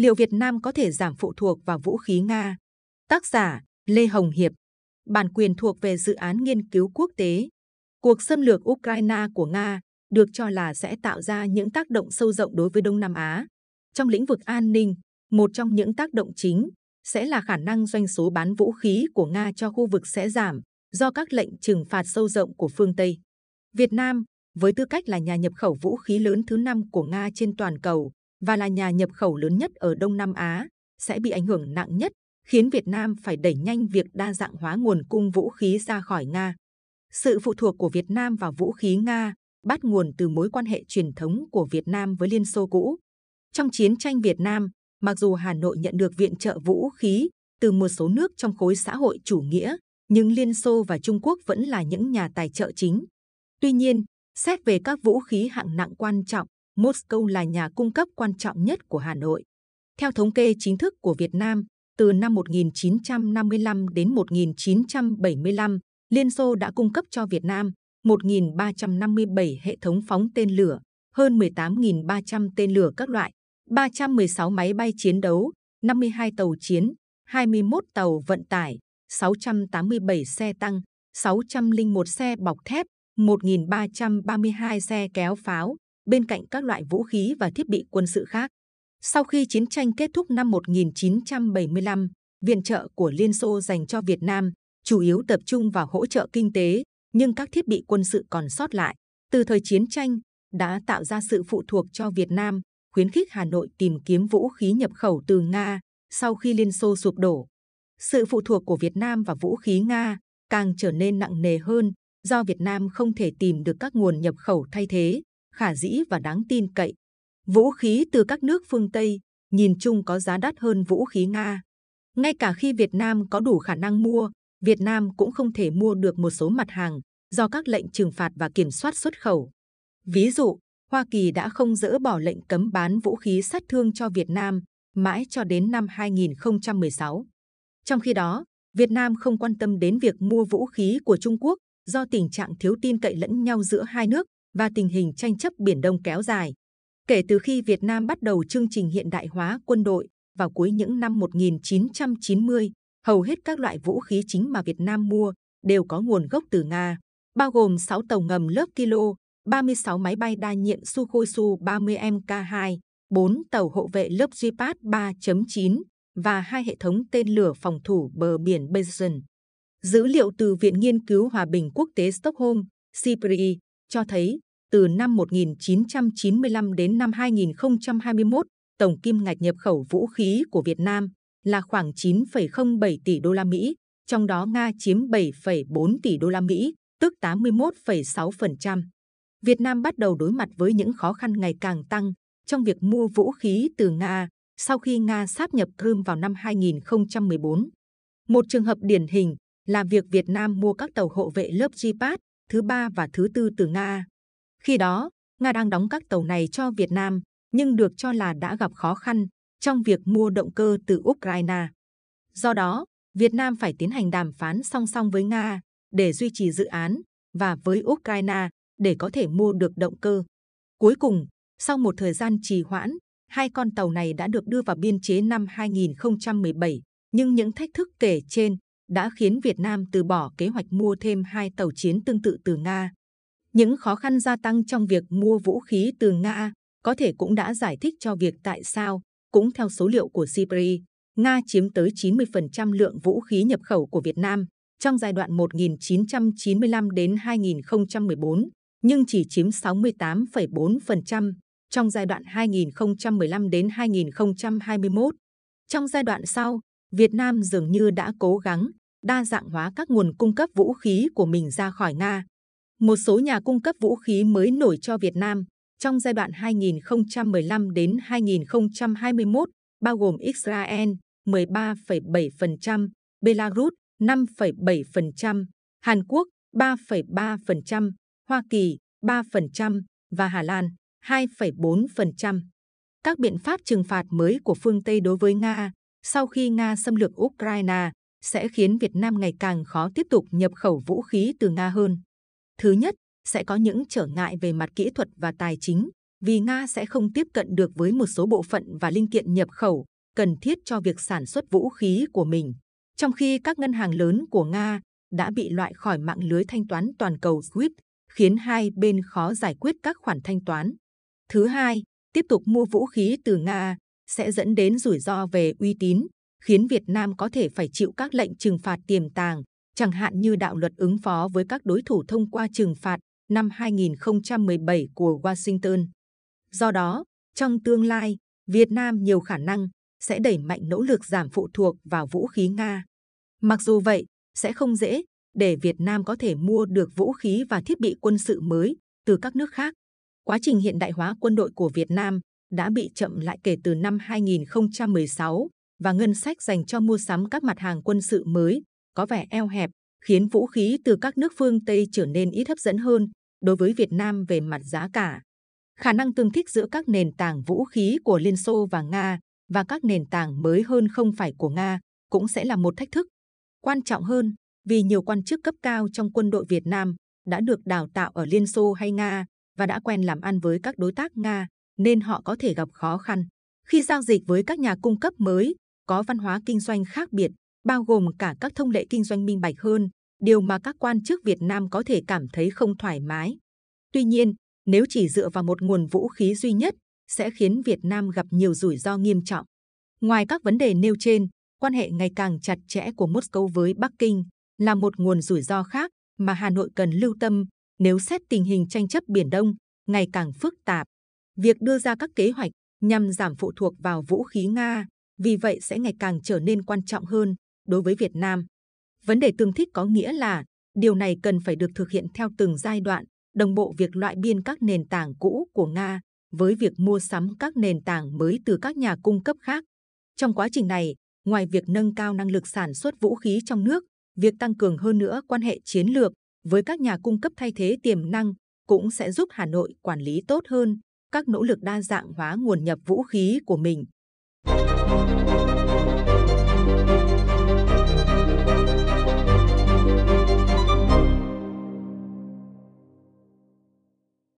Liệu Việt Nam có thể giảm phụ thuộc vào vũ khí Nga? Tác giả Lê Hồng Hiệp. Bản quyền thuộc về dự án nghiên cứu quốc tế. Cuộc xâm lược Ukraine của Nga được cho là sẽ tạo ra những tác động sâu rộng đối với Đông Nam Á. Trong lĩnh vực an ninh, một trong những tác động chính sẽ là khả năng doanh số bán vũ khí của Nga cho khu vực sẽ giảm do các lệnh trừng phạt sâu rộng của phương Tây. Việt Nam, với tư cách là nhà nhập khẩu vũ khí lớn thứ năm của Nga trên toàn cầu và là nhà nhập khẩu lớn nhất ở Đông Nam Á, sẽ bị ảnh hưởng nặng nhất, khiến Việt Nam phải đẩy nhanh việc đa dạng hóa nguồn cung vũ khí ra khỏi Nga. Sự phụ thuộc của Việt Nam vào vũ khí Nga bắt nguồn từ mối quan hệ truyền thống của Việt Nam với Liên Xô cũ. Trong chiến tranh Việt Nam, mặc dù Hà Nội nhận được viện trợ vũ khí từ một số nước trong khối xã hội chủ nghĩa, nhưng Liên Xô và Trung Quốc vẫn là những nhà tài trợ chính. Tuy nhiên, xét về các vũ khí hạng nặng quan trọng, Moscow là nhà cung cấp quan trọng nhất của Hà Nội. Theo thống kê chính thức của Việt Nam, từ năm 1955 đến 1975, Liên Xô đã cung cấp cho Việt Nam 1.357 hệ thống phóng tên lửa, hơn 18.300 tên lửa các loại, 316 máy bay chiến đấu, 52 tàu chiến, 21 tàu vận tải, 687 xe tăng, 601 xe bọc thép, 1.332 xe kéo pháo, bên cạnh các loại vũ khí và thiết bị quân sự khác. Sau khi chiến tranh kết thúc năm 1975, viện trợ của Liên Xô dành cho Việt Nam chủ yếu tập trung vào hỗ trợ kinh tế, nhưng các thiết bị quân sự còn sót lại. Từ thời chiến tranh, đã tạo ra sự phụ thuộc cho Việt Nam, khuyến khích Hà Nội tìm kiếm vũ khí nhập khẩu từ Nga sau khi Liên Xô sụp đổ. Sự phụ thuộc của Việt Nam vào vũ khí Nga càng trở nên nặng nề hơn do Việt Nam không thể tìm được các nguồn nhập khẩu thay thế, khả dĩ và đáng tin cậy. Vũ khí từ các nước phương Tây nhìn chung có giá đắt hơn vũ khí Nga. Ngay cả khi Việt Nam có đủ khả năng mua, Việt Nam cũng không thể mua được một số mặt hàng do các lệnh trừng phạt và kiểm soát xuất khẩu. Ví dụ, Hoa Kỳ đã không dỡ bỏ lệnh cấm bán vũ khí sát thương cho Việt Nam mãi cho đến năm 2016. Trong khi đó, Việt Nam không quan tâm đến việc mua vũ khí của Trung Quốc do tình trạng thiếu tin cậy lẫn nhau giữa hai nước và tình hình tranh chấp Biển Đông kéo dài. Kể từ khi Việt Nam bắt đầu chương trình hiện đại hóa quân đội vào cuối những năm 1990, hầu hết các loại vũ khí chính mà Việt Nam mua đều có nguồn gốc từ Nga, bao gồm 6 tàu ngầm lớp kilo, 36 máy bay đa nhiệm Sukhoi Su-30 Mk2, 4 tàu hộ vệ lớp Gepard 3.9 và hai hệ thống tên lửa phòng thủ bờ biển Basin. Dữ liệu từ Viện Nghiên cứu Hòa bình Quốc tế Stockholm, CPRI, cho thấy từ năm 1995 đến năm 2021, tổng kim ngạch nhập khẩu vũ khí của Việt Nam là khoảng 9,07 tỷ đô la Mỹ, trong đó Nga chiếm 7,4 tỷ đô la Mỹ, tức 81,6%. Việt Nam bắt đầu đối mặt với những khó khăn ngày càng tăng trong việc mua vũ khí từ Nga sau khi Nga sáp nhập Crimea vào năm 2014. Một trường hợp điển hình là việc Việt Nam mua các tàu hộ vệ lớp Gepard thứ ba và thứ tư từ Nga. Khi đó, Nga đang đóng các tàu này cho Việt Nam, nhưng được cho là đã gặp khó khăn trong việc mua động cơ từ Ukraine. Do đó, Việt Nam phải tiến hành đàm phán song song với Nga để duy trì dự án và với Ukraine để có thể mua được động cơ. Cuối cùng, sau một thời gian trì hoãn, hai con tàu này đã được đưa vào biên chế năm 2017, nhưng những thách thức kể trên đã khiến Việt Nam từ bỏ kế hoạch mua thêm hai tàu chiến tương tự từ Nga. Những khó khăn gia tăng trong việc mua vũ khí từ Nga có thể cũng đã giải thích cho việc tại sao, cũng theo số liệu của CIPRI, Nga chiếm tới 90% lượng vũ khí nhập khẩu của Việt Nam trong giai đoạn 1995 đến 2014, nhưng chỉ chiếm 68,4% trong giai đoạn 2015 đến 2021. Trong giai đoạn sau, Việt Nam dường như đã cố gắng đa dạng hóa các nguồn cung cấp vũ khí của mình ra khỏi Nga. Một số nhà cung cấp vũ khí mới nổi cho Việt Nam trong giai đoạn 2015 đến 2021 bao gồm Israel 13,7%, Belarus 5,7%, Hàn Quốc 3,3%, Hoa Kỳ 3% và Hà Lan 2,4%. Các biện pháp trừng phạt mới của phương Tây đối với Nga sau khi Nga xâm lược Ukraine sẽ khiến Việt Nam ngày càng khó tiếp tục nhập khẩu vũ khí từ Nga hơn. Thứ nhất, sẽ có những trở ngại về mặt kỹ thuật và tài chính, vì Nga sẽ không tiếp cận được với một số bộ phận và linh kiện nhập khẩu cần thiết cho việc sản xuất vũ khí của mình. Trong khi các ngân hàng lớn của Nga đã bị loại khỏi mạng lưới thanh toán toàn cầu SWIFT, khiến hai bên khó giải quyết các khoản thanh toán. Thứ hai, tiếp tục mua vũ khí từ Nga sẽ dẫn đến rủi ro về uy tín, khiến Việt Nam có thể phải chịu các lệnh trừng phạt tiềm tàng, chẳng hạn như đạo luật ứng phó với các đối thủ thông qua trừng phạt năm 2017 của Washington. Do đó, trong tương lai, Việt Nam nhiều khả năng sẽ đẩy mạnh nỗ lực giảm phụ thuộc vào vũ khí Nga. Mặc dù vậy, sẽ không dễ để Việt Nam có thể mua được vũ khí và thiết bị quân sự mới từ các nước khác. Quá trình hiện đại hóa quân đội của Việt Nam đã bị chậm lại kể từ năm 2016 và ngân sách dành cho mua sắm các mặt hàng quân sự mới có vẻ eo hẹp, khiến vũ khí từ các nước phương Tây trở nên ít hấp dẫn hơn đối với Việt Nam về mặt giá cả. Khả năng tương thích giữa các nền tảng vũ khí của Liên Xô và Nga và các nền tảng mới hơn không phải của Nga cũng sẽ là một thách thức. Quan trọng hơn, vì nhiều quan chức cấp cao trong quân đội Việt Nam đã được đào tạo ở Liên Xô hay Nga và đã quen làm ăn với các đối tác Nga, nên họ có thể gặp khó khăn khi giao dịch với các nhà cung cấp mới có văn hóa kinh doanh khác biệt, bao gồm cả các thông lệ kinh doanh minh bạch hơn, điều mà các quan chức Việt Nam có thể cảm thấy không thoải mái. Tuy nhiên, nếu chỉ dựa vào một nguồn vũ khí duy nhất, sẽ khiến Việt Nam gặp nhiều rủi ro nghiêm trọng. Ngoài các vấn đề nêu trên, quan hệ ngày càng chặt chẽ của Moscow với Bắc Kinh là một nguồn rủi ro khác mà Hà Nội cần lưu tâm nếu xét tình hình tranh chấp Biển Đông ngày càng phức tạp. Việc đưa ra các kế hoạch nhằm giảm phụ thuộc vào vũ khí Nga vì vậy sẽ ngày càng trở nên quan trọng hơn đối với Việt Nam. Vấn đề tương thích có nghĩa là điều này cần phải được thực hiện theo từng giai đoạn, đồng bộ việc loại biên các nền tảng cũ của Nga với việc mua sắm các nền tảng mới từ các nhà cung cấp khác. Trong quá trình này, ngoài việc nâng cao năng lực sản xuất vũ khí trong nước, việc tăng cường hơn nữa quan hệ chiến lược với các nhà cung cấp thay thế tiềm năng cũng sẽ giúp Hà Nội quản lý tốt hơn các nỗ lực đa dạng hóa nguồn nhập vũ khí của mình. Thank you.